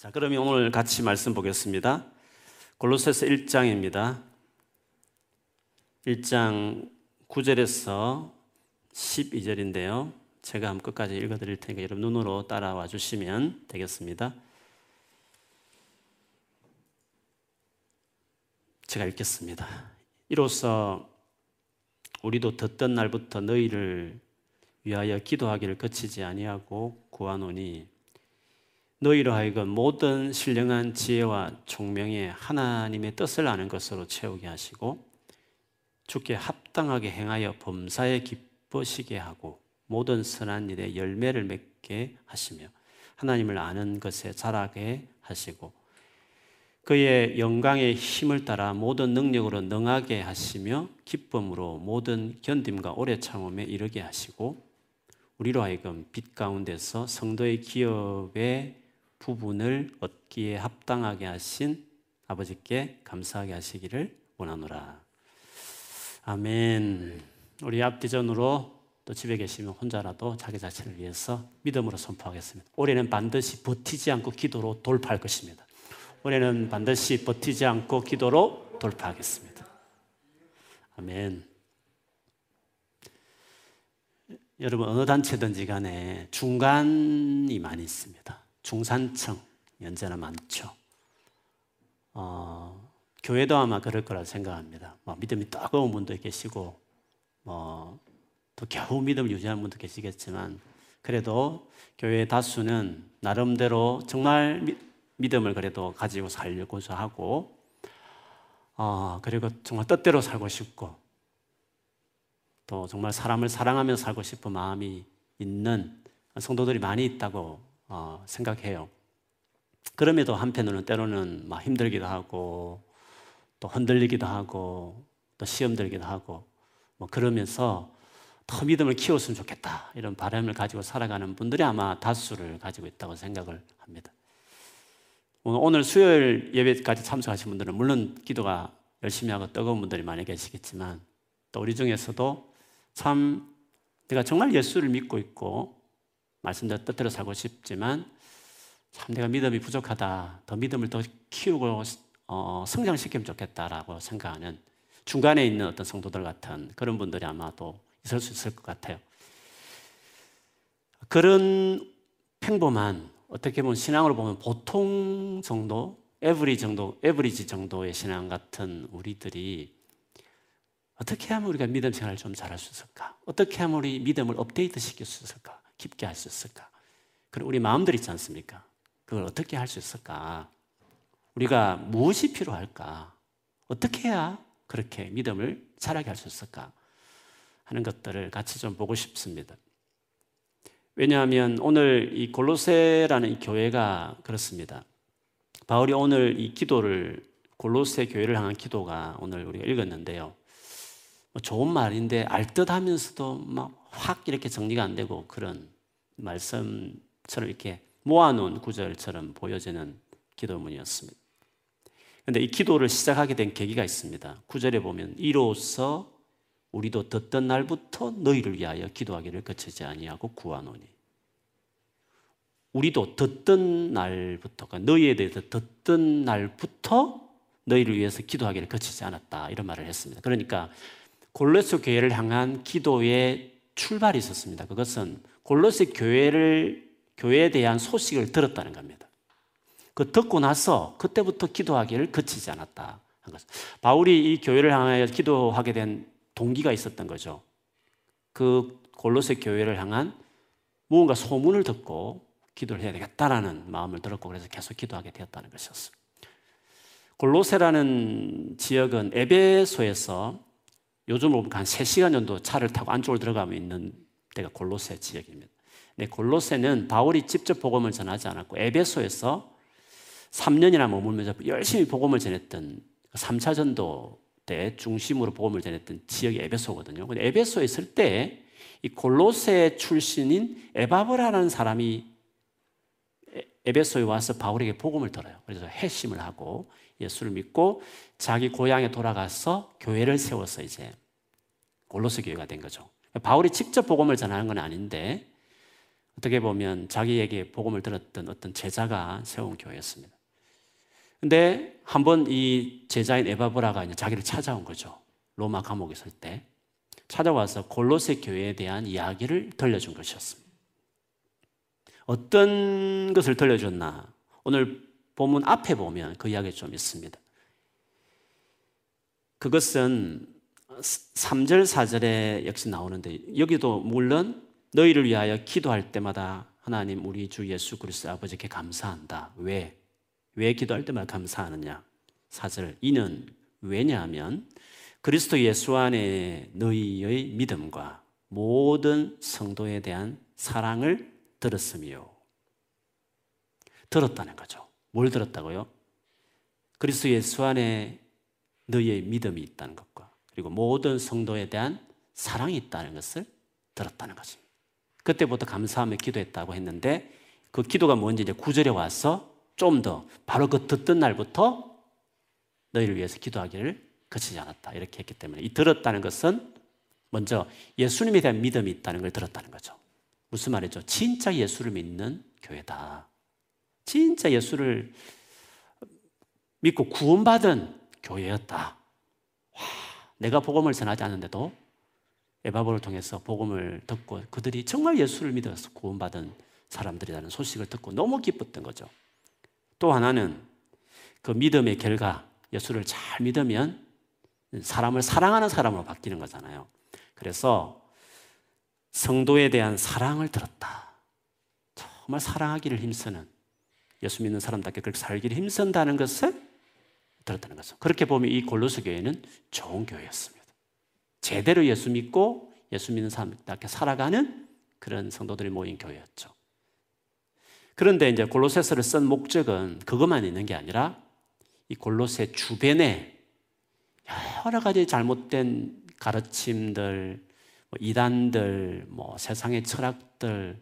자, 그러면 오늘 같이 말씀 보겠습니다. 골로새서 1장입니다. 1장 9절에서 12절인데요. 제가 한번 끝까지 읽어 드릴 테니까 여러분 눈으로 따라와 주시면 되겠습니다. 제가 읽겠습니다. 이로써 우리도 듣던 날부터 너희를 위하여 기도하기를 거치지 아니하고 구하노니 너희로 하여금 모든 신령한 지혜와 총명에 하나님의 뜻을 아는 것으로 채우게 하시고 주께 합당하게 행하여 범사에 기쁘시게 하고 모든 선한 일에 열매를 맺게 하시며 하나님을 아는 것에 자라게 하시고 그의 영광의 힘을 따라 모든 능력으로 능하게 하시며 기쁨으로 모든 견딤과 오래 참음에 이르게 하시고 우리로 하여금 빛 가운데서 성도의 기업의 부분을 얻기에 합당하게 하신 아버지께 감사하게 하시기를 원하노라. 아멘. 우리 앞뒤전으로 또 집에 계시면 혼자라도 자기 자신을 위해서 믿음으로 선포하겠습니다. 올해는 반드시 버티지 않고 기도로 돌파할 것입니다. 올해는 반드시 버티지 않고 기도로 돌파하겠습니다. 아멘. 여러분 어느 단체든지 간에 중간이 많이 있습니다. 중산층 연세나 많죠. 어, 교회도 아마 그럴 거라 생각합니다. 뭐 믿음이 따가운 분도 계시고, 뭐, 또 겨우 믿음을 유지하는 분도 계시겠지만, 그래도 교회 다수는 나름대로 정말 미, 믿음을 그래도 가지고 살려고자 하고, 어, 그리고 정말 뜻대로 살고 싶고, 또 정말 사람을 사랑하며 살고 싶은 마음이 있는 성도들이 많이 있다고 어, 생각해요. 그럼에도 한편으로는 때로는 막 힘들기도 하고 또 흔들리기도 하고 또 시험 들기도 하고 뭐 그러면서 더 믿음을 키웠으면 좋겠다 이런 바람을 가지고 살아가는 분들이 아마 다수를 가지고 있다고 생각을 합니다. 오늘 수요일 예배까지 참석하신 분들은 물론 기도가 열심히 하고 뜨거운 분들이 많이 계시겠지만 또 우리 중에서도 참 내가 정말 예수를 믿고 있고 말씀대로 뜻대로 살고 싶지만 참 내가 믿음이 부족하다. 더 믿음을 더 키우고 어, 성장시키면 좋겠다라고 생각하는 중간에 있는 어떤 성도들 같은 그런 분들이 아마도 있을 수 있을 것 같아요. 그런 평범한 어떻게 보면 신앙으로 보면 보통 정도, 에브리 정도, 에브리지 정도의 신앙 같은 우리들이 어떻게 하면 우리가 믿음 생활을 좀 잘할 수 있을까? 어떻게 하면 우리 믿음을 업데이트 시킬 수 있을까? 깊게 할 수 있을까? 그리고 우리 마음들 있지 않습니까? 그걸 어떻게 할 수 있을까? 우리가 무엇이 필요할까? 어떻게 해야 그렇게 믿음을 자라게 할 수 있을까? 하는 것들을 같이 좀 보고 싶습니다. 왜냐하면 오늘 이 골로세라는 이 교회가 그렇습니다. 바울이 오늘 이 기도를 골로세 교회를 향한 기도가 오늘 우리가 읽었는데요. 뭐 좋은 말인데 알듯 하면서도 막 확 이렇게 정리가 안 되고 그런 말씀처럼 이렇게 모아놓은 구절처럼 보여지는 기도문이었습니다. 그런데 이 기도를 시작하게 된 계기가 있습니다. 구절에 보면 이로써 우리도 듣던 날부터 너희를 위하여 기도하기를 거치지 아니하고 구하노니. 우리도 듣던 날부터, 그러니까 너희에 대해서 듣던 날부터 너희를 위해서 기도하기를 거치지 않았다. 이런 말을 했습니다. 그러니까 골로새 교회를 향한 기도의 출발이 있었습니다. 그것은 골로새 교회를 교회에 대한 소식을 들었다는 겁니다. 그 듣고 나서 그때부터 기도하기를 그치지 않았다 한 것. 바울이 이 교회를 향하여 기도하게 된 동기가 있었던 거죠. 그 골로새 교회를 향한 무언가 소문을 듣고 기도를 해야 되겠다라는 마음을 들었고 그래서 계속 기도하게 되었다는 것이었습니다. 골로세라는 지역은 에베소에서 요즘으로 보면 한 3시간 정도 차를 타고 안쪽으로 들어가면 있는 데가 골로세 지역입니다. 네, 골로세는 바울이 직접 복음을 전하지 않았고 에베소에서 3년이나 머물면서 열심히 복음을 전했던 3차 전도 때 중심으로 복음을 전했던 지역이 에베소거든요. 근데 에베소에 있을 때 이 골로세 출신인 에바브라는 사람이 에베소에 와서 바울에게 복음을 들어요. 그래서 회심을 하고 예수를 믿고 자기 고향에 돌아가서 교회를 세워서 이제 골로새 교회가 된 거죠. 바울이 직접 복음을 전하는 건 아닌데 어떻게 보면 자기에게 복음을 들었던 어떤 제자가 세운 교회였습니다. 근데 한 번 이 제자인 에바브라가 이제 자기를 찾아온 거죠. 로마 감옥에 있을 때 찾아와서 골로새 교회에 대한 이야기를 들려준 것이었습니다. 어떤 것을 들려줬나? 오늘 본문 앞에 보면 그 이야기 좀 있습니다. 그것은 3절, 4절에 역시 나오는데 여기도 물론 너희를 위하여 기도할 때마다 하나님 우리 주 예수 그리스도 아버지께 감사한다. 왜? 왜 기도할 때마다 감사하느냐? 4절 이는 왜냐하면 그리스도 예수 안에 너희의 믿음과 모든 성도에 대한 사랑을 들었으며 들었다는 거죠. 뭘 들었다고요? 그리스도 예수 안에 너희의 믿음이 있다는 것과 그리고 모든 성도에 대한 사랑이 있다는 것을 들었다는 것입니다. 그때부터 감사하며 기도했다고 했는데 그 기도가 뭔지 이제 구절에 와서 좀 더 바로 그 듣던 날부터 너희를 위해서 기도하기를 그치지 않았다. 이렇게 했기 때문에 이 들었다는 것은 먼저 예수님에 대한 믿음이 있다는 걸 들었다는 거죠. 무슨 말이죠? 진짜 예수를 믿는 교회다. 진짜 예수를 믿고 구원받은 교회였다. 와, 내가 복음을 전하지 않는데도 에바보를 통해서 복음을 듣고 그들이 정말 예수를 믿어서 구원받은 사람들이라는 소식을 듣고 너무 기뻤던 거죠. 또 하나는 그 믿음의 결과, 예수를 잘 믿으면 사람을 사랑하는 사람으로 바뀌는 거잖아요. 그래서 성도에 대한 사랑을 들었다. 정말 사랑하기를 힘쓰는 예수 믿는 사람답게 그렇게 살기를 힘쓴다는 것을 들었다는 거죠. 그렇게 보면 이 골로새 교회는 좋은 교회였습니다. 제대로 예수 믿고 예수 믿는 사람답게 살아가는 그런 성도들이 모인 교회였죠. 그런데 이제 골로새서를 쓴 목적은 그것만 있는 게 아니라 이 골로새 주변에 여러 가지 잘못된 가르침들, 뭐 이단들, 뭐 세상의 철학들,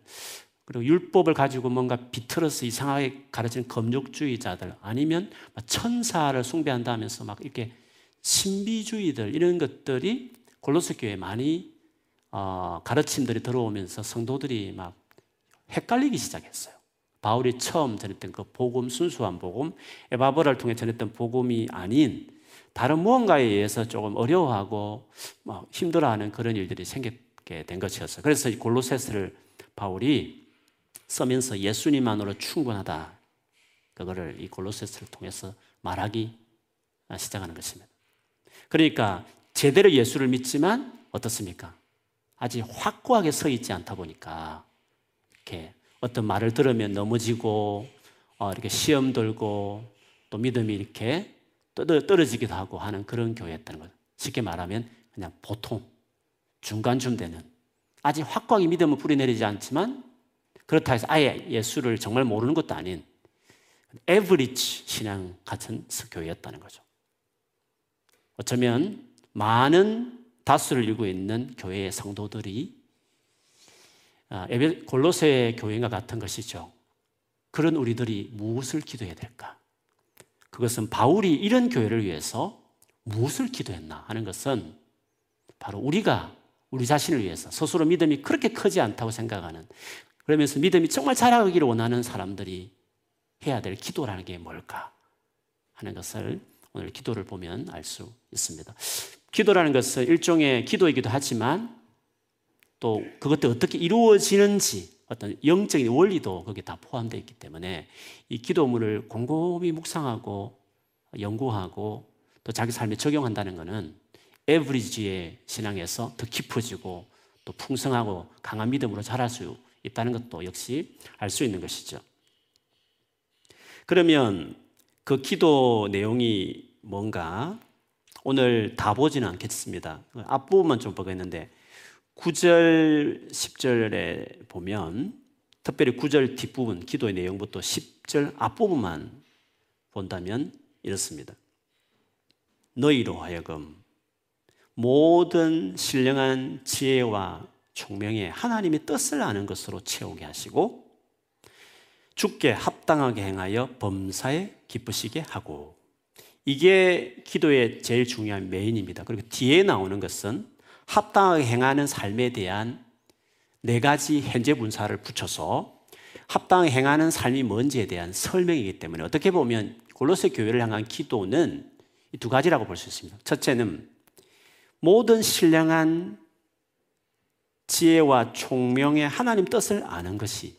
그리고 율법을 가지고 뭔가 비틀어서 이상하게 가르치는 검욕주의자들 아니면 천사를 숭배한다 하면서 막 이렇게 신비주의들 이런 것들이 골로새 교회에 많이 어, 가르침들이 들어오면서 성도들이 막 헷갈리기 시작했어요. 바울이 처음 전했던 그 복음, 순수한 복음, 에바브라를 통해 전했던 복음이 아닌 다른 무언가에 의해서 조금 어려워하고 힘들어하는 그런 일들이 생기게 된 것이었어요. 그래서 골로새서를 바울이 쓰면서 예수님만으로 충분하다. 그거를 이 골로새서를 통해서 말하기 시작하는 것입니다. 그러니까 제대로 예수를 믿지만 어떻습니까? 아직 확고하게 서 있지 않다 보니까 이렇게 어떤 말을 들으면 넘어지고 어, 이렇게 시험 들고 또 믿음이 이렇게 떨어지기도 하고 하는 그런 교회였다는 거죠. 쉽게 말하면 그냥 보통 중간쯤 되는 아직 확고하게 믿음을 뿌리내리지 않지만 그렇다 해서 아예 예수를 정말 모르는 것도 아닌 에브리지 신앙 같은 교회였다는 거죠. 어쩌면 많은 다수를 이루고 있는 교회의 성도들이 아, 골로새 교회와 같은 것이죠. 그런 우리들이 무엇을 기도해야 될까? 그것은 바울이 이런 교회를 위해서 무엇을 기도했나 하는 것은 바로 우리가 우리 자신을 위해서 스스로 믿음이 그렇게 크지 않다고 생각하는 그러면서 믿음이 정말 자라기를 원하는 사람들이 해야 될 기도라는 게 뭘까 하는 것을 오늘 기도를 보면 알 수 있습니다. 기도라는 것은 일종의 기도이기도 하지만 또 그것도 어떻게 이루어지는지 어떤 영적인 원리도 거기에 다 포함되어 있기 때문에 이 기도문을 곰곰이 묵상하고 연구하고 또 자기 삶에 적용한다는 것은 에브리지의 신앙에서 더 깊어지고 또 풍성하고 강한 믿음으로 자랄 수 있다는 것도 역시 알 수 있는 것이죠. 그러면 그 기도 내용이 뭔가 오늘 다 보지는 않겠습니다. 앞부분만 좀 보겠는데 9절, 10절에 보면 특별히 9절 뒷부분 기도의 내용부터 10절 앞부분만 본다면 이렇습니다. 너희로 하여금 모든 신령한 지혜와 총명에 하나님의 뜻을 아는 것으로 채우게 하시고 죽게 합당하게 행하여 범사에 기쁘시게 하고 이게 기도의 제일 중요한 메인입니다. 그리고 뒤에 나오는 것은 합당하게 행하는 삶에 대한 네 가지 현재 분사를 붙여서 합당히 행하는 삶이 뭔지에 대한 설명이기 때문에 어떻게 보면 골로새 교회를 향한 기도는 두 가지라고 볼 수 있습니다. 첫째는 모든 신령한 지혜와 총명의 하나님 뜻을 아는 것이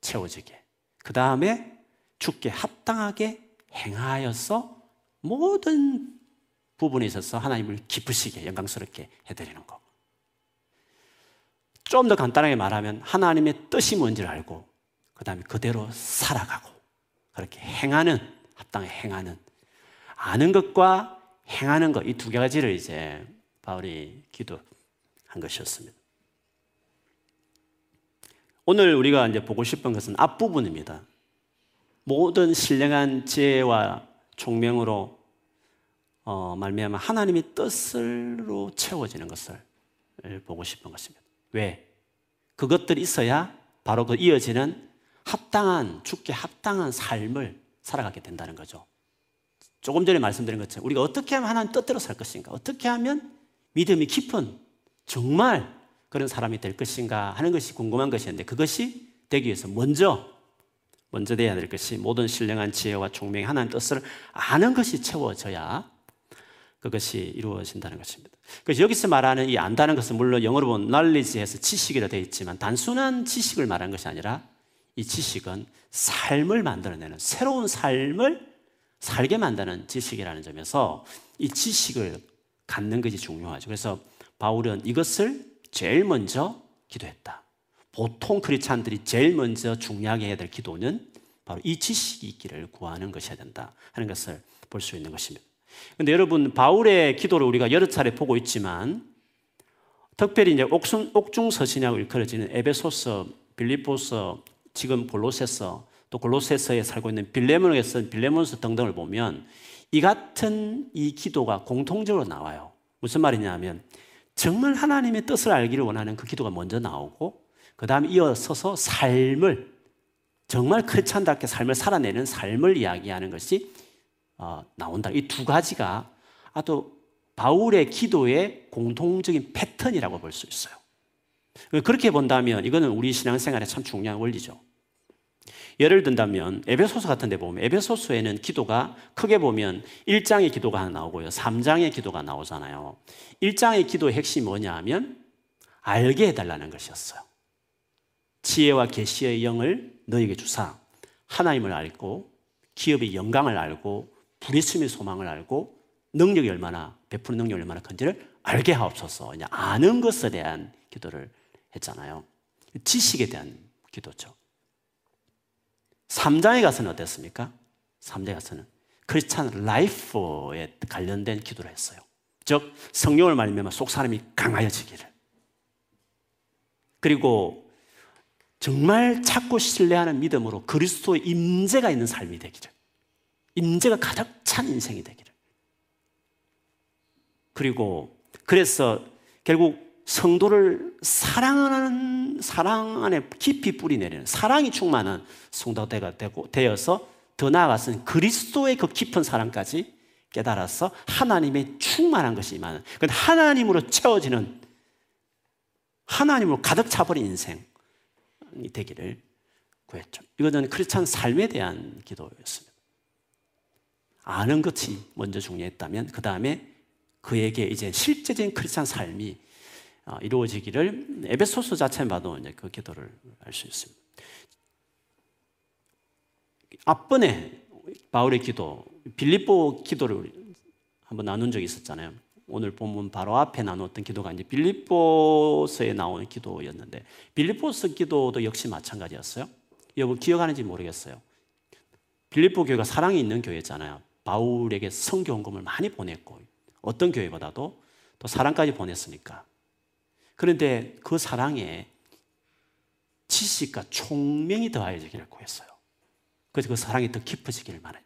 채워지게. 그 다음에 죽게 합당하게 행하여서 모든 부분에 있어서 하나님을 기쁘시게 영광스럽게 해드리는 거. 좀더 간단하게 말하면 하나님의 뜻이 뭔지를 알고 그 다음에 그대로 살아가고 그렇게 행하는 합당히 행하는 아는 것과 행하는 것 이 두 가지를 이제 바울이 기도 한 것이었습니다. 오늘 우리가 이제 보고 싶은 것은 앞부분입니다. 모든 신령한 지혜와 총명으로 어, 말미암아 하나님의 뜻으로 채워지는 것을 보고 싶은 것입니다. 왜? 그것들이 있어야 바로 그 이어지는 합당한 죽게 합당한 삶을 살아가게 된다는 거죠. 조금 전에 말씀드린 것처럼 우리가 어떻게 하면 하나님 뜻대로 살 것인가? 어떻게 하면 믿음이 깊은 정말 그런 사람이 될 것인가 하는 것이 궁금한 것이었는데 그것이 되기 위해서 먼저 먼저 돼야 될 것이 모든 신령한 지혜와 총명이 하나님 뜻을 아는 것이 채워져야 그것이 이루어진다는 것입니다. 그래서 여기서 말하는 이 안다는 것은 물론 영어로 보면 knowledge에서 지식이라 되어 있지만 단순한 지식을 말하는 것이 아니라 이 지식은 삶을 만들어내는 새로운 삶을 살게 만드는 지식이라는 점에서 이 지식을 갖는 것이 중요하죠. 그래서 바울은 이것을 제일 먼저 기도했다. 보통 크리스찬들이 제일 먼저 중요하게 해야 될 기도는 바로 이 지식이 있기를 구하는 것이어야 된다 하는 것을 볼 수 있는 것입니다. 근데 여러분 바울의 기도를 우리가 여러 차례 보고 있지만 특별히 이제 옥중, 옥중서신이라고 일컬어지는 에베소서, 빌리포서, 지금 골로새서 또 골로새서에 살고 있는 빌레몬에게 쓴 빌레몬서 등등을 보면 이 같은 이 기도가 공통적으로 나와요. 무슨 말이냐면 정말 하나님의 뜻을 알기를 원하는 그 기도가 먼저 나오고 그 다음에 이어서서 삶을 정말 크리찬답게 삶을 살아내는 삶을 이야기하는 것이 어, 나온다. 이 두 가지가 아주 바울의 기도의 공통적인 패턴이라고 볼 수 있어요. 그렇게 본다면 이거는 우리 신앙생활에 참 중요한 원리죠. 예를 든다면 에베소서 같은 데 보면 에베소서에는 기도가 크게 보면 1장의 기도가 하나 나오고요. 3장의 기도가 나오잖아요. 1장의 기도의 핵심이 뭐냐 하면 알게 해달라는 것이었어요. 지혜와 계시의 영을 너에게 주사 하나님을 알고 기업의 영광을 알고 불의심의 소망을 알고 능력이 얼마나 베푸는 능력이 얼마나 큰지를 알게 하옵소서. 아는 것에 대한 기도를 했잖아요. 지식에 대한 기도죠. 3장에 가서는 어땠습니까? 3장에 가서는 크리스찬 라이프에 관련된 기도를 했어요. 즉 성령을 말미암아 속 사람이 강하여지기를. 그리고 정말 찾고 신뢰하는 믿음으로 그리스도의 임재가 있는 삶이 되기를. 임재가 가득 찬 인생이 되기를. 그리고 그래서 결국 성도를 사랑하는 사랑 안에 깊이 뿌리 내리는 사랑이 충만한 성도가 되고 되어서 더 나아가서는 그리스도의 그 깊은 사랑까지 깨달아서 하나님의 충만한 것이 임하는 그 하나님으로 채워지는 하나님으로 가득 차버린 인생이 되기를 구했죠. 이것은 크리스찬 삶에 대한 기도였습니다. 아는 것이 먼저 중요했다면 그 다음에 그에게 이제 실제적인 크리스찬 삶이 어, 이루어지기를 에베소서 자체만 봐도 이제 그 기도를 알 수 있습니다. 앞번에 바울의 기도, 빌립보 기도를 한번 나눈 적이 있었잖아요. 오늘 본문 바로 앞에 나누었던 기도가 이제 빌립보서에 나오는 기도였는데 빌립보서 기도도 역시 마찬가지였어요. 여러분 기억하는지 모르겠어요. 빌립보 교회가 사랑이 있는 교회잖아요. 바울에게 성교원금을 많이 보냈고 어떤 교회보다도 또 사랑까지 보냈으니까 그런데 그 사랑에 지식과 총명이 더하여지기를 구했어요. 그래서 그 사랑이 더 깊어지기를 바라요.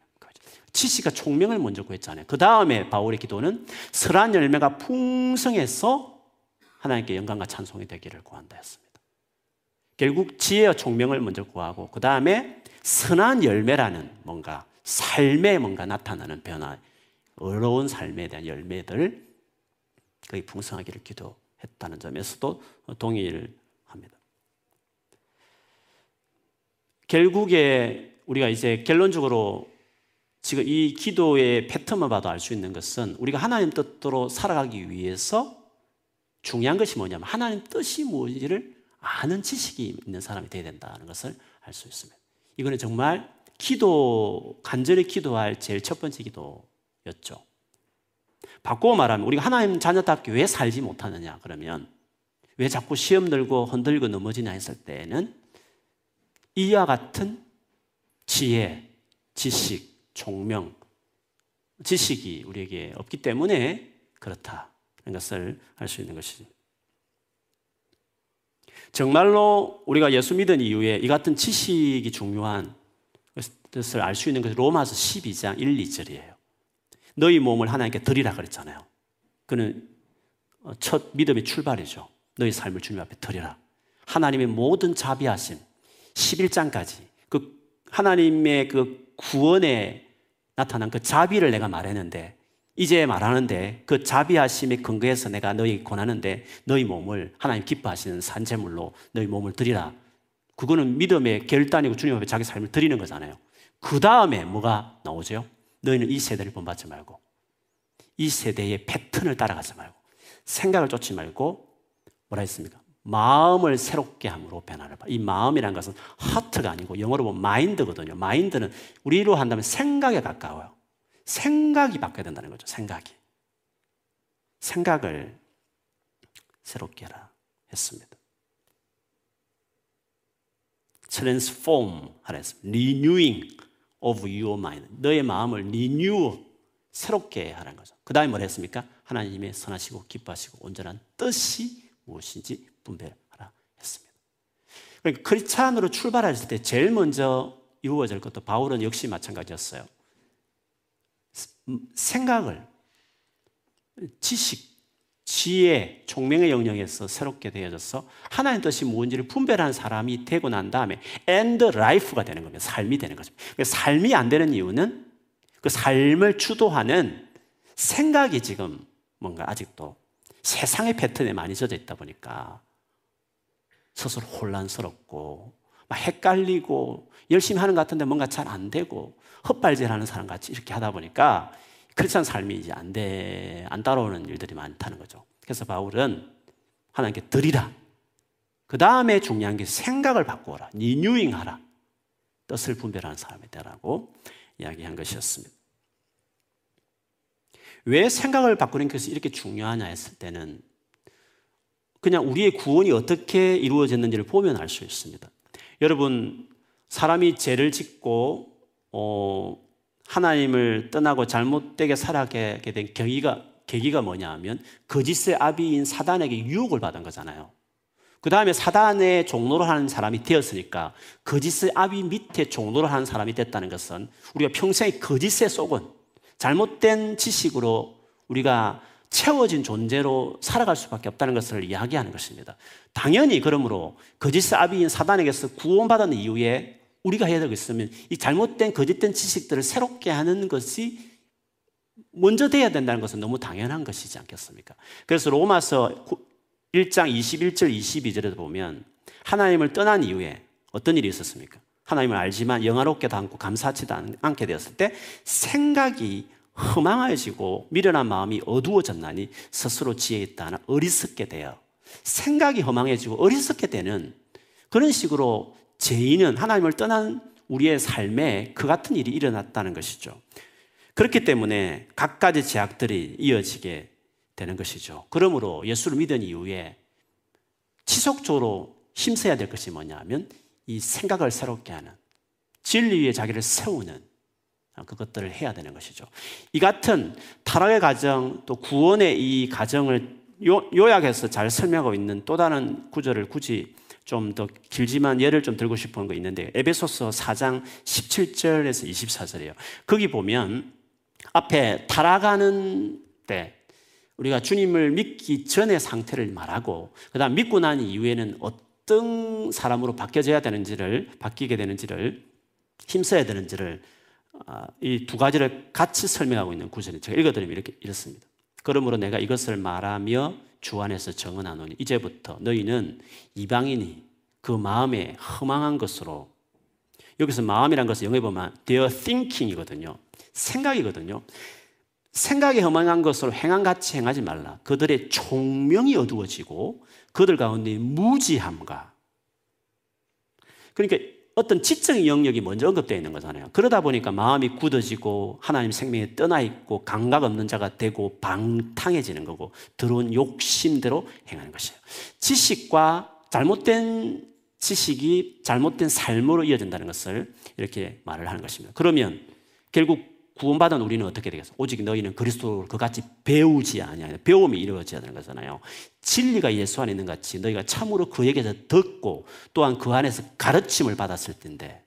지식과 총명을 먼저 구했잖아요. 그 다음에 바울의 기도는 설한 열매가 풍성해서 하나님께 영광과 찬송이 되기를 구한다 했습니다. 결국 지혜와 총명을 먼저 구하고 그 다음에 선한 열매라는 뭔가 삶에 뭔가 나타나는 변화, 어려운 삶에 대한 열매들 거의 풍성하기를 기도 했다는 점에서도 동일합니다. 결국에 우리가 이제 결론적으로 지금 이 기도의 패턴을 봐도 알 수 있는 것은 우리가 하나님 뜻대로 살아가기 위해서 중요한 것이 뭐냐면 하나님 뜻이 무엇인지를 아는 지식이 있는 사람이 되어야 된다는 것을 알 수 있습니다. 이거는 정말 기도, 간절히 기도할 제일 첫 번째 기도였죠. 바꾸어 말하면 우리가 하나님 자녀답게 왜 살지 못하느냐 그러면 왜 자꾸 시험 들고 흔들고 넘어지냐 했을 때는 이와 같은 지혜, 지식, 총명, 지식이 우리에게 없기 때문에 그렇다는 것을 알 수 있는 것이죠. 정말로 우리가 예수 믿은 이후에 이 같은 지식이 중요한 것을 알 수 있는 것이 로마서 12장 1, 2절이에요. 너희 몸을 하나님께 드리라 그랬잖아요. 그는 첫 믿음의 출발이죠. 너희 삶을 주님 앞에 드리라. 하나님의 모든 자비하심 11장까지 그 하나님의 그 구원에 나타난 그 자비를 내가 말했는데 이제 말하는데 그 자비하심의 근거에서 내가 너희 권하는데 너희 몸을 하나님 기뻐하시는 산재물로 너희 몸을 드리라. 그거는 믿음의 결단이고 주님 앞에 자기 삶을 드리는 거잖아요. 그 다음에 뭐가 나오죠? 너희는 이 세대를 본받지 말고 이 세대의 패턴을 따라가지 말고 생각을 쫓지 말고 뭐라 했습니까? 마음을 새롭게 함으로 변화를 봐. 이 마음이라는 것은 하트가 아니고 영어로 보면 마인드거든요. 마인드는 우리로 한다면 생각에 가까워요. 생각이 바뀌어야 된다는 거죠. 생각이. 생각을 새롭게 하라 했습니다. transform 하라 했습니다. renewing of your mind. 너의 마음을 renew, 새롭게 하라는 거죠. 그 다음에 뭘 했습니까? 하나님의 선하시고 기뻐하시고 온전한 뜻이 무엇인지 분별하라 했습니다. 그러니까 크리스찬으로 출발했을 때 제일 먼저 이루어질 것도 바울은 역시 마찬가지였어요. 생각을 지식, 지혜, 총명의 영역에서 새롭게 되어져서 하나님 뜻이 무엇인지를 분별하는 사람이 되고 난 다음에 and life가 되는 겁니다. 삶이 되는 거죠. 삶이 안 되는 이유는 그 삶을 주도하는 생각이 지금 뭔가 아직도 세상의 패턴에 많이 젖어 있다 보니까 스스로 혼란스럽고 막 헷갈리고 열심히 하는 것 같은데 뭔가 잘 안 되고 헛발질하는 사람 같이 이렇게 하다 보니까 크리스천 삶이 이제 안 돼, 안 따라오는 일들이 많다는 거죠. 그래서 바울은 하나님께 드리라. 그 다음에 중요한 게 생각을 바꾸어라. 리뉴잉 하라. 뜻을 분별하는 사람이 되라고 이야기한 것이었습니다. 왜 생각을 바꾸는 것이 이렇게 중요하냐 했을 때는 그냥 우리의 구원이 어떻게 이루어졌는지를 보면 알 수 있습니다. 여러분, 사람이 죄를 짓고, 어, 하나님을 떠나고 잘못되게 살아가게 된 계기가, 계기가 뭐냐 하면 거짓의 아비인 사단에게 유혹을 받은 거잖아요. 그 다음에 사단의 종로를 하는 사람이 되었으니까 거짓의 아비 밑에 종로를 하는 사람이 됐다는 것은 우리가 평생 거짓에 속은 잘못된 지식으로 우리가 채워진 존재로 살아갈 수밖에 없다는 것을 이야기하는 것입니다. 당연히 그러므로 거짓의 아비인 사단에게서 구원받은 이후에 우리가 해야 되겠으면 이 잘못된 거짓된 지식들을 새롭게 하는 것이 먼저 돼야 된다는 것은 너무 당연한 것이지 않겠습니까? 그래서 로마서 1장 21절 22절에 보면 하나님을 떠난 이후에 어떤 일이 있었습니까? 하나님을 알지만 영화롭게도 않고 감사하지도 않게 되었을 때 생각이 허망해지고 미련한 마음이 어두워졌나니 스스로 지혜 있다 어리석게 되어 생각이 허망해지고 어리석게 되는 그런 식으로 죄인은 하나님을 떠난 우리의 삶에 그 같은 일이 일어났다는 것이죠. 그렇기 때문에 각가지 제약들이 이어지게 되는 것이죠. 그러므로 예수를 믿은 이후에 지속적으로 힘써야 될 것이 뭐냐면 이 생각을 새롭게 하는 진리 위에 자기를 세우는 그것들을 해야 되는 것이죠. 이 같은 타락의 가정 또 구원의 이 가정을 요약해서 잘 설명하고 있는 또 다른 구절을 굳이 좀 더 길지만 예를 좀 들고 싶은 거 있는데 에베소서 4장 17절에서 24절이에요. 거기 보면 앞에 타락하는 때 우리가 주님을 믿기 전의 상태를 말하고 그다음 믿고 난 이후에는 어떤 사람으로 바뀌어져야 되는지를 바뀌게 되는지를 힘써야 되는지를 아, 이두 가지를 같이 설명하고 있는 구절이 제가 읽어드리면 이렇게 이렇습니다. 그러므로 내가 이것을 말하며 주 안에서 정언하노니 이제부터 너희는 이방인이 그 마음에 허망한 것으로 여기서 마음이란 것을 영어에 보면 their thinking이거든요. 생각이거든요. 생각이 허망한 것으로 행함같이 행하지 말라. 그들의 총명이 어두워지고 그들 가운데 무지함과 그러니까 어떤 지적인 영역이 먼저 언급되어 있는 거잖아요. 그러다 보니까 마음이 굳어지고 하나님 생명에 떠나 있고 감각 없는 자가 되고 방탕해지는 거고 들어온 욕심대로 행하는 것이에요. 지식과 잘못된 지식이 잘못된 삶으로 이어진다는 것을 이렇게 말을 하는 것입니다. 그러면 결국 구원받은 우리는 어떻게 되겠어? 오직 너희는 그리스도를 그같이 배우지 아니하냐. 배움이 이루어져야 되는 거잖아요. 진리가 예수 안에 있는 같이 너희가 참으로 그에게서 듣고 또한 그 안에서 가르침을 받았을 텐데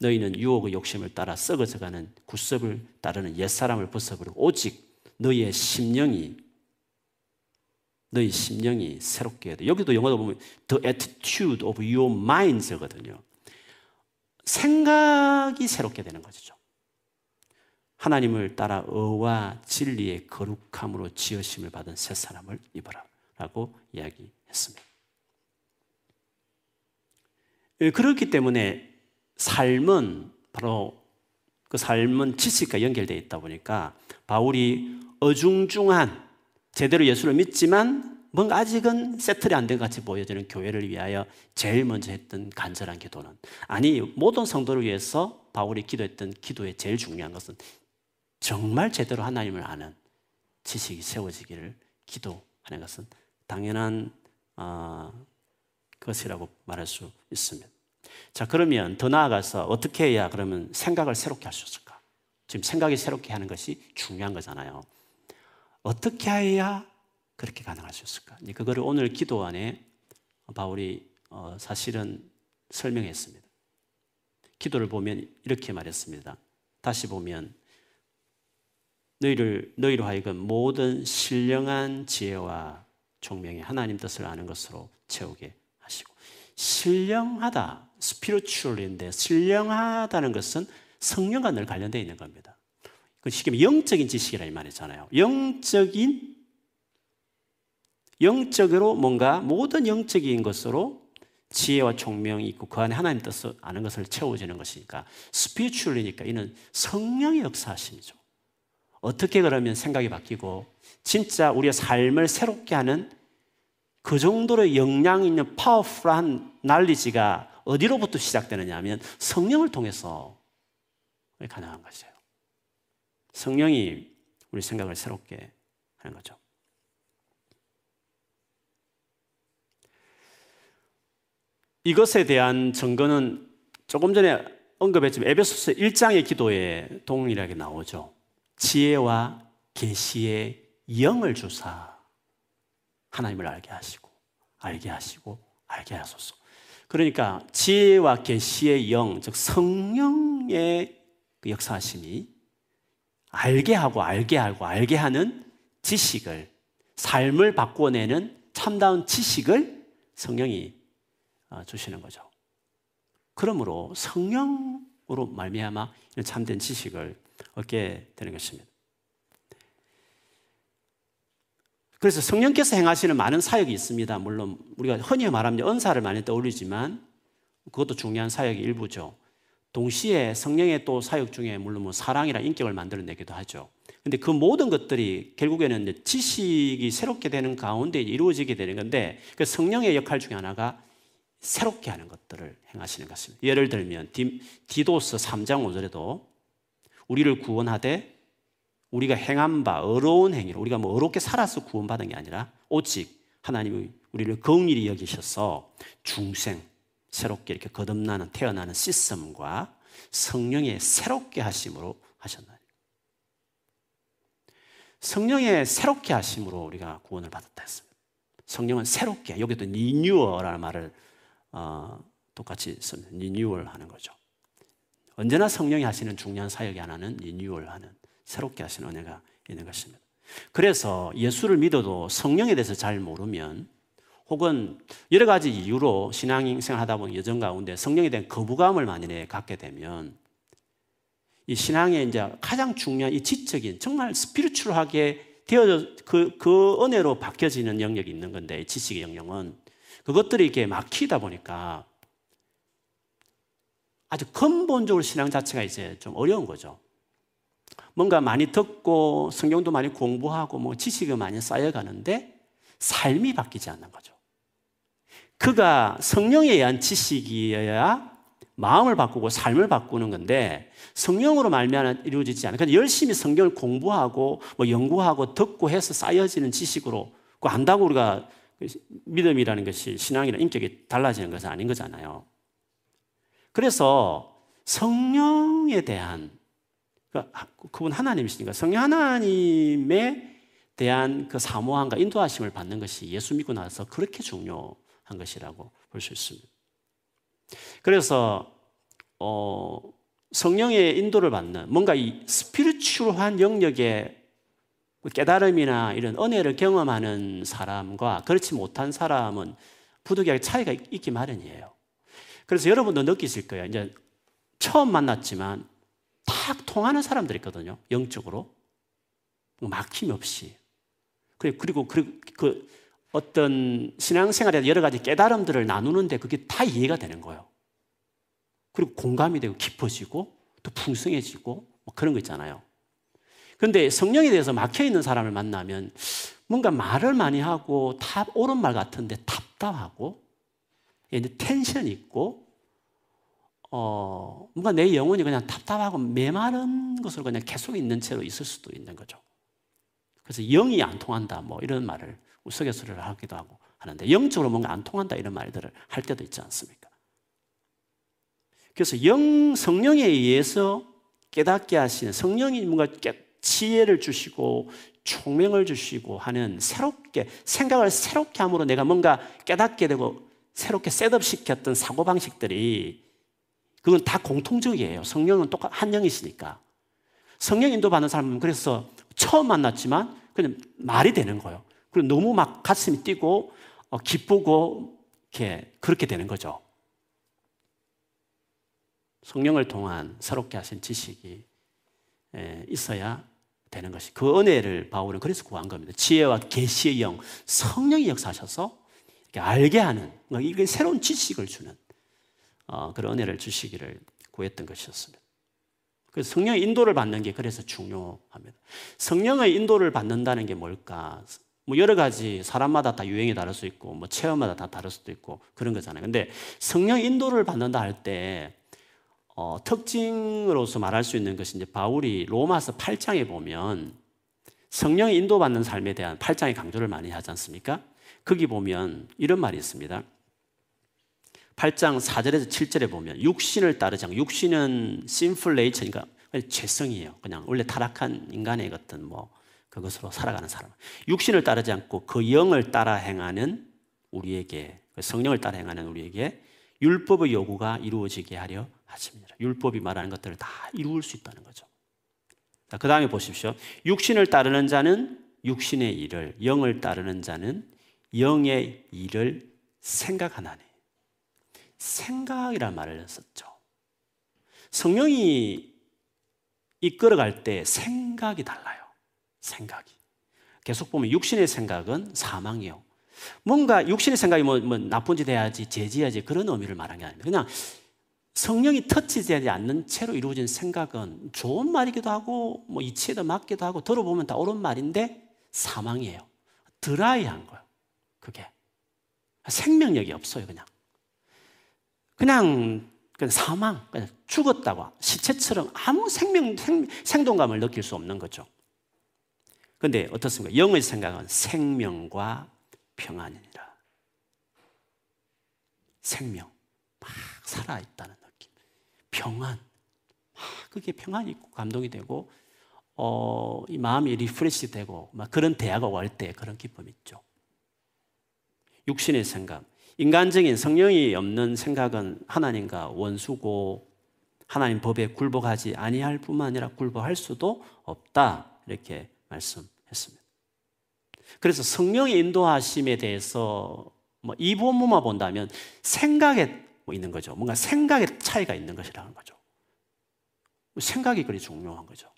너희는 유혹의 욕심을 따라 썩어져가는 구습을 따르는 옛사람을 벗어버리고 오직 너희의 심령이 너희 심령이 새롭게 해야 돼. 여기도 영어로 보면 the attitude of your minds거든요. 생각이 새롭게 되는 것이죠. 하나님을 따라 의와 진리의 거룩함으로 지으심을 받은 새 사람을 입어라 라고 이야기했습니다. 예, 그렇기 때문에 삶은 바로 그 삶은 지식과 연결되어 있다 보니까 바울이 어중중한 제대로 예수를 믿지만 뭔가 아직은 세틀이 안된 같이 보여지는 교회를 위하여 제일 먼저 했던 간절한 기도는 아니 모든 성도를 위해서 바울이 기도했던 기도의 제일 중요한 것은 정말 제대로 하나님을 아는 지식이 세워지기를 기도하는 것은 당연한 어, 것이라고 말할 수 있습니다. 자 그러면 더 나아가서 어떻게 해야 그러면 생각을 새롭게 할 수 있을까? 지금 생각이 새롭게 하는 것이 중요한 거잖아요. 어떻게 해야 그렇게 가능할 수 있을까? 그거를 오늘 기도 안에 바울이 어, 사실은 설명했습니다. 기도를 보면 이렇게 말했습니다. 다시 보면 너희를 너희로 하여금 모든 신령한 지혜와 총명의 하나님 뜻을 아는 것으로 채우게 하시고 신령하다 스피리추얼인데 신령하다는 것은 성령과 늘 관련되어 있는 겁니다. 그 쉽게 영적인 지식이라 이 말이잖아요. 영적인 영적으로 뭔가 모든 영적인 것으로 지혜와 총명이 있고 그 안에 하나님 뜻을 아는 것을 채워지는 것이니까 스피추얼이니까 이는 성령의 역사하심이죠. 어떻게 그러면 생각이 바뀌고 진짜 우리의 삶을 새롭게 하는 그 정도로 영향 있는 파워풀한 날리지가 어디로부터 시작되느냐 하면 성령을 통해서 가능한 것이에요. 성령이 우리 생각을 새롭게 하는 거죠. 이것에 대한 증거는 조금 전에 언급했지만 에베소서 1장의 기도에 동일하게 나오죠. 지혜와 계시의 영을 주사 하나님을 알게 하시고 알게 하시고 알게 하소서. 그러니까 지혜와 계시의 영, 즉 성령의 그 역사하심이 알게 하고 알게 하고 알게 하는 지식을 삶을 바꿔내는 참다운 지식을 성령이 아, 주시는 거죠. 그러므로 성령으로 말미암아 참된 지식을 얻게 되는 것입니다. 그래서 성령께서 행하시는 많은 사역이 있습니다. 물론 우리가 흔히 말하면 은사를 많이 떠올리지만 그것도 중요한 사역의 일부죠. 동시에 성령의 또 사역 중에 물론 뭐 사랑이나 인격을 만들어내기도 하죠. 근데 그 모든 것들이 결국에는 지식이 새롭게 되는 가운데 이루어지게 되는 건데 그 성령의 역할 중에 하나가 새롭게 하는 것들을 행하시는 것입니다. 예를 들면 디, 도스 3장 5절에도 우리를 구원하되 우리가 행한 바 어려운 행위로 우리가 뭐 어렵게 살아서 구원받은 게 아니라 오직 하나님이 우리를 긍휼히 여기셔서 중생 새롭게 이렇게 거듭나는 태어나는 시스템과 성령의 새롭게 하심으로 하셨나요? 성령의 새롭게 하심으로 우리가 구원을 받았다 했습니다. 성령은 새롭게 여기도 리뉴어라는 말을 어, 똑같이 씁니다. 리뉴얼 하는 거죠. 언제나 성령이 하시는 중요한 사역이 하나는 리뉴얼 하는 새롭게 하시는 은혜가 있는 것입니다. 그래서 예수를 믿어도 성령에 대해서 잘 모르면 혹은 여러 가지 이유로 신앙생활 하다 보면 여정 가운데 성령에 대한 거부감을 만일에 갖게 되면 이 신앙의 이제 가장 중요한 이 지적인 정말 spiritual하게 되어져 그, 그 은혜로 바뀌어지는 영역이 있는 건데 지식의 영역은 그것들이 이렇게 막히다 보니까 아주 근본적으로 신앙 자체가 이제 좀 어려운 거죠. 뭔가 많이 듣고 성경도 많이 공부하고 뭐 지식이 많이 쌓여가는데 삶이 바뀌지 않는 거죠. 그가 성령에 의한 지식이어야 마음을 바꾸고 삶을 바꾸는 건데 성령으로 말미암아 이루어지지 않아요. 그냥 열심히 성경을 공부하고 뭐 연구하고 듣고 해서 쌓여지는 지식으로 그 안다고 우리가 믿음이라는 것이 신앙이나 인격이 달라지는 것은 아닌 거잖아요. 그래서 성령에 대한 그 그분 하나님이시니까 성령 하나님에 대한 그 사모함과 인도하심을 받는 것이 예수 믿고 나서 그렇게 중요한 것이라고 볼 수 있습니다. 그래서 어, 성령의 인도를 받는 뭔가 이 스피리추얼한 영역의 깨달음이나 이런 은혜를 경험하는 사람과 그렇지 못한 사람은 부득이하게 차이가 있기 마련이에요. 그래서 여러분도 느끼실 거예요. 이제 처음 만났지만 딱 통하는 사람들 있거든요. 영적으로. 막힘 없이. 그리고, 그리고 그 어떤 신앙생활에 여러 가지 깨달음들을 나누는데 그게 다 이해가 되는 거예요. 그리고 공감이 되고 깊어지고 또 풍성해지고 뭐 그런 거 있잖아요. 그런데 성령에 대해서 막혀 있는 사람을 만나면 뭔가 말을 많이 하고 다 옳은 말 같은데 답답하고 텐션 있고 어, 뭔가 내 영혼이 그냥 답답하고 메마른 것으로 그냥 계속 있는 채로 있을 수도 있는 거죠. 그래서 영이 안 통한다 뭐 이런 말을 우스갯소리를 하기도 하고 하는데 영적으로 뭔가 안 통한다 이런 말들을 할 때도 있지 않습니까? 그래서 영 성령에 의해서 깨닫게 하시는 성령이 뭔가 지혜를 주시고 총명을 주시고 하는 새롭게 생각을 새롭게 함으로 내가 뭔가 깨닫게 되고 새롭게 셋업 시켰던 사고 방식들이 그건 다 공통적이에요. 성령은 똑같 한 영이시니까. 성령 인도 받는 사람은 그래서 처음 만났지만 그냥 말이 되는 거예요. 그리고 너무 막 가슴이 뛰고 어, 기쁘고 이렇게 그렇게 되는 거죠. 성령을 통한 새롭게 하신 지식이 있어야 되는 것이 그 은혜를 바울은 그래서 구한 겁니다. 지혜와 계시의 영, 성령이 역사하셔서 알게 하는 이게 새로운 지식을 주는 어, 그런 은혜를 주시기를 구했던 것이었습니다. 그 성령의 인도를 받는 게 그래서 중요합니다. 성령의 인도를 받는다는 게 뭘까? 뭐 여러 가지 사람마다 다 유행이 다를 수 있고 뭐 체험마다 다 다를 수도 있고 그런 거잖아요. 근데 성령 인도를 받는다 할 때 어, 특징으로서 말할 수 있는 것이 이제 바울이 로마서 8장에 보면 성령의 인도받는 삶에 대한 8장의 강조를 많이 하지 않습니까? 거기 보면 이런 말이 있습니다. 8장 4절에서 7절에 보면 육신을 따르지 않고 육신은 sinful nature니까 죄성이에요. 그냥 원래 타락한 인간의 어떤 뭐 그것으로 살아가는 사람. 육신을 따르지 않고 그 영을 따라 행하는 우리에게 그 성령을 따라 행하는 우리에게 율법의 요구가 이루어지게 하려 하십니다. 율법이 말하는 것들을 다 이루을 수 있다는 거죠. 그 다음에 보십시오. 육신을 따르는 자는 육신의 일을, 영을 따르는 자는 영의 일을 생각하나니. 생각이란 말을 썼죠. 성령이 이끌어갈 때 생각이 달라요. 생각이. 계속 보면 육신의 생각은 사망이요. 뭔가 육신의 생각이 뭐, 뭐 나쁜 짓 해야지, 제지해야지 그런 의미를 말한 게 아닙니다. 그냥 성령이 터치되지 않는 채로 이루어진 생각은 좋은 말이기도 하고 뭐 이치에도 맞기도 하고 들어보면 다 옳은 말인데 사망이에요. 드라이한 거예요. 그게 생명력이 없어요. 그냥 그냥, 그냥 사망, 그냥 죽었다고 시체처럼 아무 생명 생, 생동감을 느낄 수 없는 거죠. 근데 어떻습니까? 영의 생각은 생명과 평안이니라. 생명, 막 살아있다는 느낌. 평안, 막 그게 평안이 있고 감동이 되고, 어, 이 마음이 refresh 되고, 막 그런 대화가 올 때 그런 기쁨이 있죠. 육신의 생각. 인간적인 성령이 없는 생각은 하나님과 원수고, 하나님 법에 굴복하지 아니할 뿐만 아니라 굴복할 수도 없다. 이렇게 말씀했습니다. 그래서 성령의 인도하심에 대해서 뭐 이 본문만 본다면 생각에 뭐 있는 거죠. 뭔가 생각의 차이가 있는 것이라는 거죠. 생각이 그리 중요한 거죠.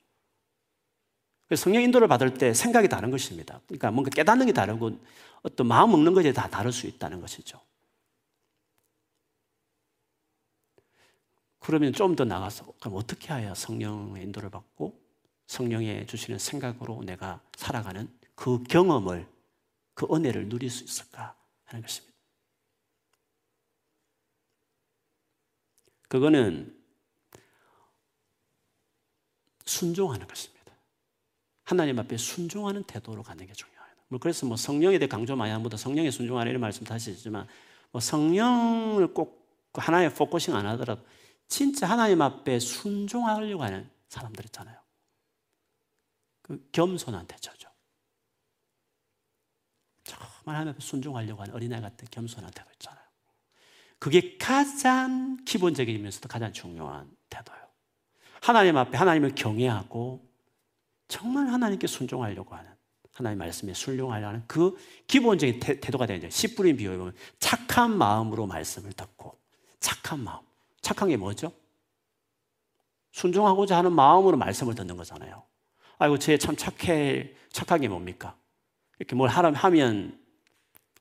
성령 인도를 받을 때 생각이 다른 것입니다. 그러니까 뭔가 깨닫는 게 다르고 어떤 마음 먹는 것이 다 다를 수 있다는 것이죠. 그러면 좀 더 나가서 그럼 어떻게 해야 성령의 인도를 받고 성령의 주시는 생각으로 내가 살아가는 그 경험을 그 은혜를 누릴 수 있을까 하는 것입니다. 그거는 순종하는 것입니다. 하나님 앞에 순종하는 태도로 가는 게 중요해요. 뭐 그래서 뭐 성령에 대해 강조 많이 합니다. 성령에 순종하는 이런 말씀 다시 했지만 뭐 성령을 꼭 하나에 focusing 안 하더라도 진짜 하나님 앞에 순종하려고 하는 사람들 있잖아요. 그 겸손한 태도죠. 정말 하나님 앞에 순종하려고 하는 어린아이 같은 겸손한 태도 있잖아요. 그게 가장 기본적이면서도 가장 중요한 태도예요. 하나님 앞에 하나님을 경외하고 정말 하나님께 순종하려고 하는 하나님 말씀에 순종하려 하는 그 기본적인 태, 도가 되는. 10분의 비유에 보면 착한 마음으로 말씀을 듣고 착한 마음. 착한 게 뭐죠? 순종하고자 하는 마음으로 말씀을 듣는 거잖아요. 아이고, 쟤 참 착해. 착한 게 뭡니까? 이렇게 뭘 하면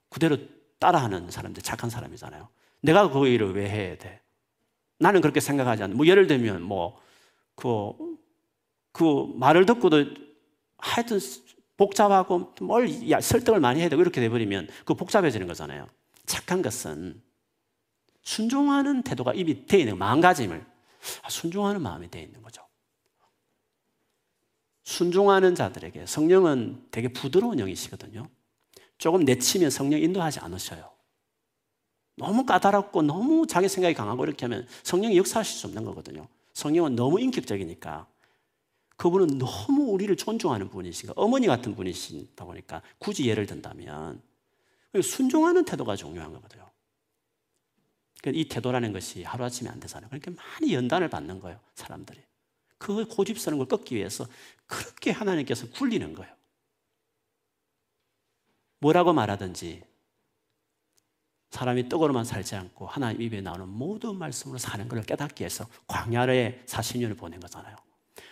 그대로 따라하는 사람들, 착한 사람이잖아요. 내가 그 일을 왜 해야 돼? 나는 그렇게 생각하지 않는. 뭐 예를 들면 뭐, 그, 그 말을 듣고도 하여튼 복잡하고 뭘 설득을 많이 해야 되고 이렇게 돼버리면 그 복잡해지는 거잖아요. 착한 것은 순종하는 태도가 이미 되어 있는 마음가짐을 아, 순종하는 마음이 되어 있는 거죠. 순종하는 자들에게 성령은 되게 부드러운 영이시거든요. 조금 내치면 성령 인도하지 않으셔요. 너무 까다롭고 너무 자기 생각이 강하고 이렇게 하면 성령이 역사하실 수 없는 거거든요. 성령은 너무 인격적이니까 그분은 너무 우리를 존중하는 분이신가 어머니 같은 분이시다 보니까 굳이 예를 든다면 순종하는 태도가 중요한 거거든요. 그러니까 이 태도라는 것이 하루아침에 안 되잖아요. 그러니까 많이 연단을 받는 거예요, 사람들이. 그 고집스러운 걸 꺾기 위해서 그렇게 하나님께서 굴리는 거예요. 뭐라고 말하든지 사람이 떡으로만 살지 않고 하나님 입에 나오는 모든 말씀으로 사는 것을 깨닫기 위해서 광야에 40년을 보낸 거잖아요.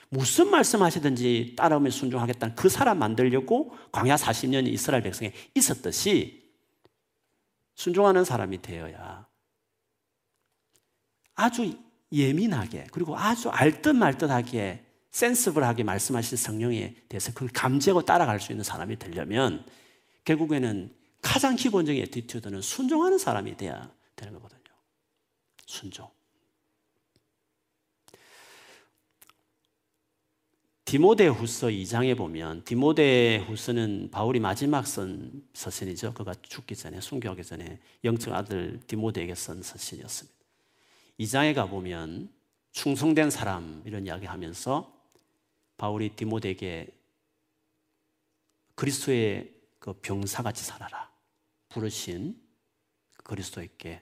무슨 말씀 하시든지 따라오면 순종하겠다는 그 사람 만들려고 광야 40년이 이스라엘 백성에 있었듯이 순종하는 사람이 되어야 아주 예민하게 그리고 아주 알듯 말듯하게 sensible하게 말씀하신 성령에 대해서 그걸 감지하고 따라갈 수 있는 사람이 되려면 결국에는 가장 기본적인 attitude는 순종하는 사람이 돼야 되는 거거든요. 순종. 디모데 후서 2장에 보면 디모데 후서는 바울이 마지막 쓴 서신이죠. 그가 죽기 전에 순교하기 전에 영적 아들 디모데에게 쓴 서신이었습니다. 2장에 가 보면 충성된 사람 이런 이야기 하면서 바울이 디모데에게 그리스도의 그 병사같이 살아라. 부르신 그리스도에게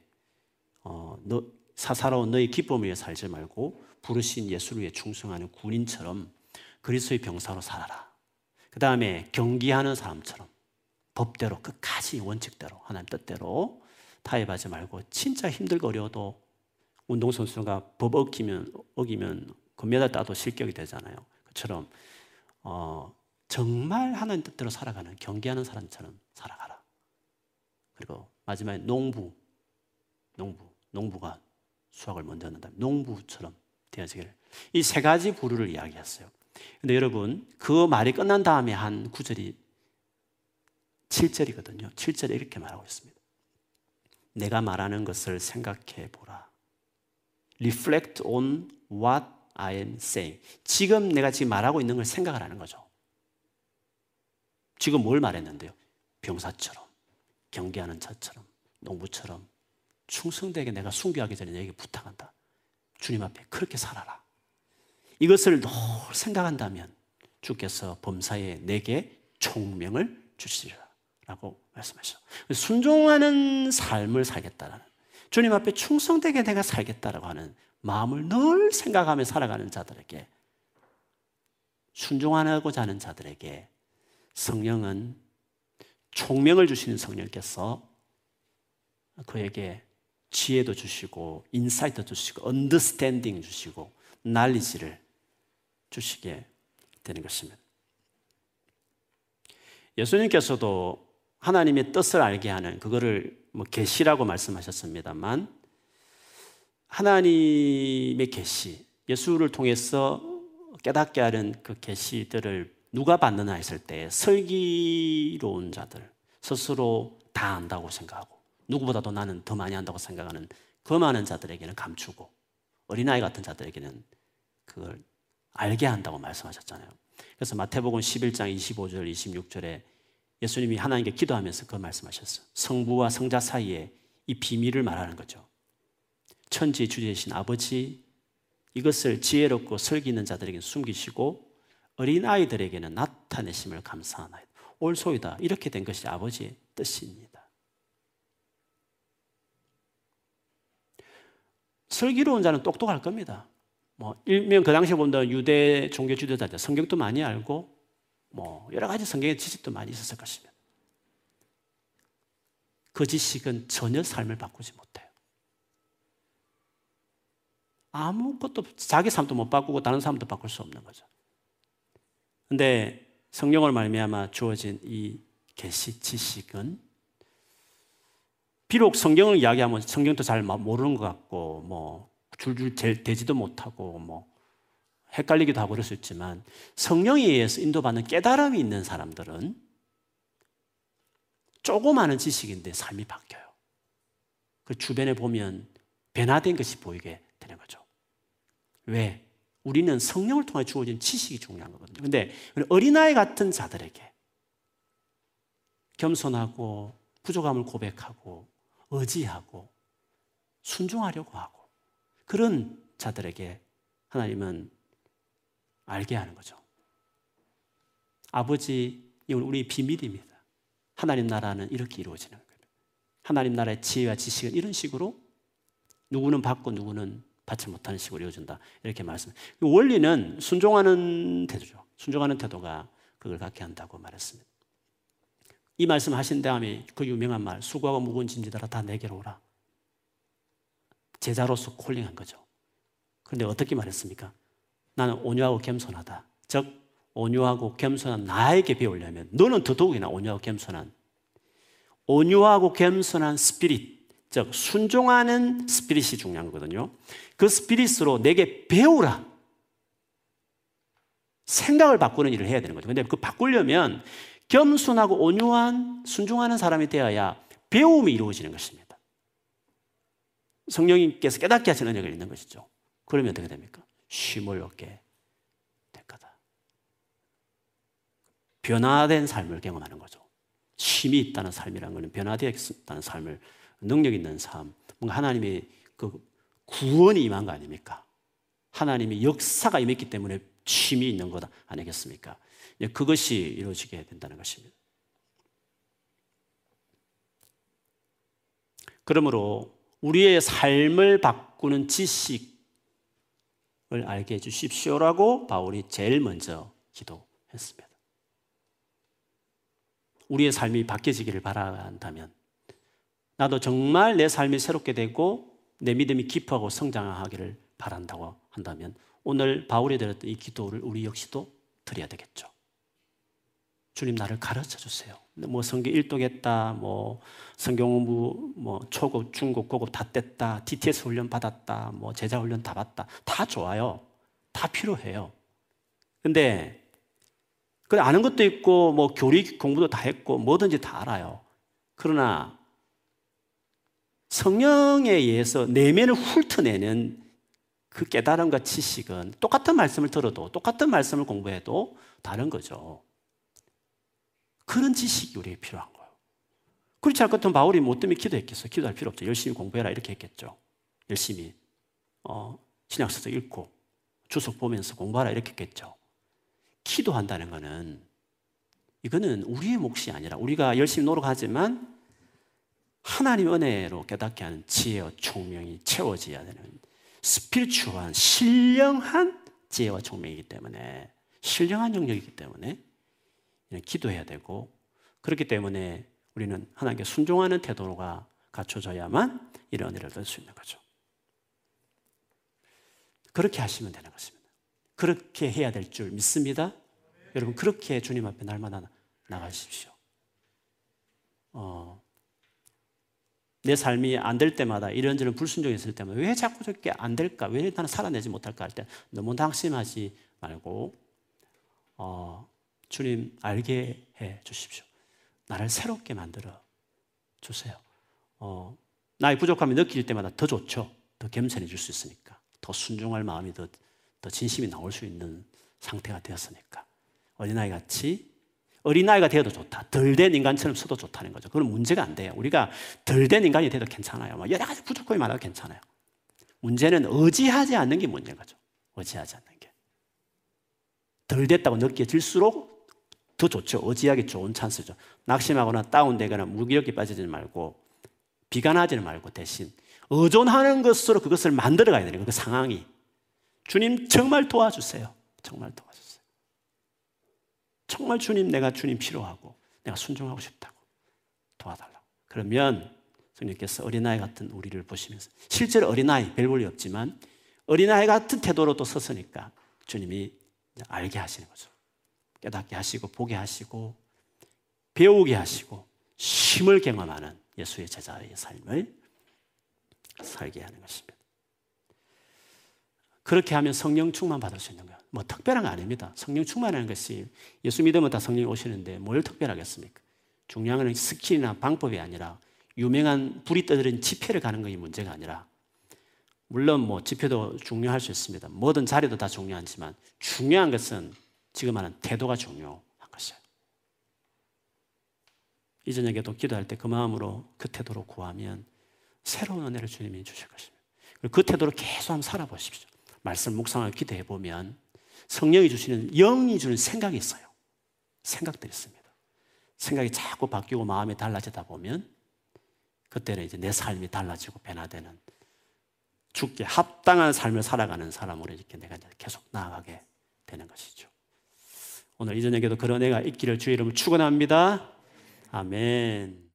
어, 너, 사사로운 너의 기쁨을 위해 살지 말고 부르신 예수를 위해 충성하는 군인처럼 그리스도의 병사로 살아라. 그 다음에 경기하는 사람처럼 법대로 끝까지 원칙대로 하나님 뜻대로 타협하지 말고 진짜 힘들고 어려워도 운동선수가 법 어기면, 어기면 금메달 따도 실격이 되잖아요. 그처럼, 어, 정말 하나님 뜻대로 살아가는, 경계하는 사람처럼 살아가라. 그리고 마지막에 농부, 농부, 농부가 수학을 먼저 한다. 농부처럼 되어지기를. 이 세 가지 부류를 이야기했어요. 근데 여러분, 그 말이 끝난 다음에 한 구절이 7절이거든요. 7절에 이렇게 말하고 있습니다. 내가 말하는 것을 생각해 보라. reflect on what I am saying. 지금 내가 지금 말하고 있는 걸 생각을 하는 거죠. 지금 뭘 말했는데요? 병사처럼, 경계하는 자처럼, 농부처럼 충성되게 내가 순교하기 전에 내게 부탁한다. 주님 앞에 그렇게 살아라. 이것을 늘 생각한다면 주께서 범사에 내게 총명을 주시리라. 라고 말씀하셨 순종하는 삶을 살겠다라는 주님 앞에 충성되게 내가 살겠다라고 하는 마음을 늘 생각하며 살아가는 자들에게 순종하고자 하는 자들에게 성령은 총명을 주시는 성령께서 그에게 지혜도 주시고 insight 주시고 understanding 주시고 날리지를 주시게 되는 것입니다. 예수님께서도 하나님의 뜻을 알게 하는 그거를 뭐 계시라고 말씀하셨습니다만 하나님의 계시, 예수를 통해서 깨닫게 하는 그 계시들을 누가 받느냐 했을 때 설기로운 자들 스스로 다 안다고 생각하고 누구보다도 나는 더 많이 안다고 생각하는 그 많은 자들에게는 감추고 어린아이 같은 자들에게는 그걸 알게 한다고 말씀하셨잖아요. 그래서 마태복음 11장 25절 26절에 예수님이 하나님께 기도하면서 그 말씀하셨어요. 성부와 성자 사이에 이 비밀을 말하는 거죠. 천지 주제이신 아버지 이것을 지혜롭고 설기 있는 자들에게 숨기시고 어린 아이들에게는 나타내심을 감사하나이다. 올소이다. 이렇게 된 것이 아버지의 뜻입니다. 슬기로운 자는 똑똑할 겁니다. 뭐 일명 그 당시에 본다 유대 종교 지도자들 성경도 많이 알고 뭐 여러 가지 성경의 지식도 많이 있었을 것입니다. 그 지식은 전혀 삶을 바꾸지 못해요. 아무것도 자기 삶도 못 바꾸고 다른 사람도 바꿀 수 없는 거죠. 근데 성령을 말미암아 주어진 이 계시 지식은 비록 성경을 이야기하면 성경도 잘 모르는 것 같고 뭐 줄줄 대지도 못하고 뭐 헷갈리기도 하고 그럴 수 있지만 성령에 의해서 인도받는 깨달음이 있는 사람들은 조그마한 지식인데 삶이 바뀌어요. 그 주변에 보면 변화된 것이 보이게 되는 거죠. 왜? 우리는 성령을 통해 주어진 지식이 중요한 거거든요. 근데 어린아이 같은 자들에게 겸손하고 부족함을 고백하고 의지하고 순종하려고 하고 그런 자들에게 하나님은 알게 하는 거죠. 아버지, 이건 우리 비밀입니다. 하나님 나라는 이렇게 이루어지는 거예요. 하나님 나라의 지혜와 지식은 이런 식으로 누구는 받고 누구는 받지 못하는 식으로 이루어진다. 이렇게 말씀. 그 원리는 순종하는 태도죠. 순종하는 태도가 그걸 갖게 한다고 말했습니다. 이 말씀 하신 다음에 그 유명한 말, 수고하고 무거운 짐지들아 다 내게로 오라. 제자로서 콜링한 거죠. 그런데 어떻게 말했습니까? 나는 온유하고 겸손하다. 즉, 온유하고 겸손한 나에게 배우려면 너는 더더욱이나 온유하고 겸손한 온유하고 겸손한 스피릿 즉 순종하는 스피릿이 중요한 거거든요. 그 스피릿으로 내게 배우라. 생각을 바꾸는 일을 해야 되는 거죠. 근데 그 바꾸려면 겸손하고 온유한 순종하는 사람이 되어야 배움이 이루어지는 것입니다. 성령님께서 깨닫게 하시는 은혜가 있는 것이죠. 그러면 어떻게 됩니까? 쉼을 얻게 될 거다. 변화된 삶을 경험하는 거죠. 쉼이 있다는 삶이라는 것은 변화되었다는 삶을 능력 있는 삶, 뭔가 하나님의 그 구원이 임한 거 아닙니까? 하나님의 역사가 임했기 때문에 쉼이 있는 것 아니겠습니까? 그것이 이루어지게 된다는 것입니다. 그러므로 우리의 삶을 바꾸는 지식을 알게 해 주십시오라고 바울이 제일 먼저 기도했습니다. 우리의 삶이 바뀌어지기를 바란다면 나도 정말 내 삶이 새롭게 되고 내 믿음이 깊어하고 성장하기를 바란다고 한다면 오늘 바울이 드렸던 이 기도를 우리 역시도 드려야 되겠죠. 주님 나를 가르쳐 주세요. 뭐 성경 일독했다, 뭐 성경 공부, 뭐 초급, 중급, 고급 다 뗐다, DTS 훈련 받았다, 뭐 제자 훈련 다 받다, 다 좋아요. 다 필요해요. 근데 그 아는 것도 있고 뭐 교리 공부도 다 했고 뭐든지 다 알아요. 그러나 성령에 의해서 내면을 훑어내는 그 깨달음과 지식은 똑같은 말씀을 들어도 똑같은 말씀을 공부해도 다른 거죠. 그런 지식이 우리에게 필요한 거예요. 그렇지 같으면 바울이 뭐 때문에 기도했겠어? 기도할 필요 없죠. 열심히 공부해라 이렇게 했겠죠. 열심히 어, 신약서도 읽고 주석 보면서 공부하라 이렇게 했겠죠. 기도한다는 것은 이거는 우리의 몫이 아니라 우리가 열심히 노력하지만 하나님 은혜로 깨닫게 하는 지혜와 총명이 채워져야 되는 스피리추한 신령한 지혜와 총명이기 때문에 신령한 영역이기 때문에 기도해야 되고 그렇기 때문에 우리는 하나님께 순종하는 태도가 갖춰져야만 이런 은혜를 얻을 수 있는 거죠. 그렇게 하시면 되는 것입니다. 그렇게 해야 될 줄 믿습니다. 여러분 그렇게 주님 앞에 날마다 나가십시오. 어, 내 삶이 안 될 때마다 이런저런 불순종이 있을 때마다 왜 자꾸 저렇게 안 될까? 왜 나는 살아내지 못할까 할 때 너무 낙심하지 말고 어, 주님 알게 해 주십시오. 나를 새롭게 만들어 주세요. 어, 나의 부족함이 느낄 때마다 더 좋죠. 더 겸손해질 수 있으니까. 더 순종할 마음이 더, 더 진심이 나올 수 있는 상태가 되었으니까. 어린아이 같이 어린아이가 되어도 좋다. 덜 된 인간처럼 써도 좋다는 거죠. 그건 문제가 안 돼요. 우리가 덜 된 인간이 돼도 괜찮아요. 막 여러 가지 부족함이 많아도 괜찮아요. 문제는 의지하지 않는 게 문제인 거죠. 의지하지 않는 게. 덜 됐다고 느껴질수록 더 좋죠. 의지하기 좋은 찬스죠. 낙심하거나 다운되거나 무기력에 빠지지 말고 비관하지는 말고 대신 의존하는 것으로 그것을 만들어 가야 되는 거예요. 그 상황이. 주님 정말 도와주세요. 정말 도와주세요. 정말 주님 내가 주님 필요하고 내가 순종하고 싶다고 도와달라고. 그러면 성령께서 어린아이 같은 우리를 보시면서 실제로 어린아이 별 볼일 없지만 어린아이 같은 태도로 또 섰으니까 주님이 알게 하시는 거죠. 깨닫게 하시고 보게 하시고 배우게 하시고 힘을 경험하는 예수의 제자의 삶을 살게 하는 것입니다. 그렇게 하면 성령 충만 받을 수 있는 거예요. 뭐 특별한 거 아닙니다. 성령 충만하는 것이 예수 믿으면 다 성령이 오시는데 뭘 특별하겠습니까? 중요한 건 skill이나 방법이 아니라 유명한 불이 떠들은 집회를 가는 것이 문제가 아니라 물론 뭐 집회도 중요할 수 있습니다. 모든 자리도 다 중요하지만 중요한 것은 지금 하는 태도가 중요한 것이에요. 이 저녁에도 기도할 때 그 마음으로 그 태도로 구하면 새로운 은혜를 주님이 주실 것입니다. 그 태도로 계속 한번 살아보십시오. 말씀 묵상을 기도해 보면 성령이 주시는 영이 주는 생각이 있어요. 생각들이 있습니다. 생각이 자꾸 바뀌고 마음이 달라지다 보면 그때는 이제 내 삶이 달라지고 변화되는 죽게 합당한 삶을 살아가는 사람으로 이렇게 내가 계속 나아가게 되는 것이죠. 오늘 이 저녁에도 그런 애가 있기를 주의 이름으로 축원합니다. 아멘.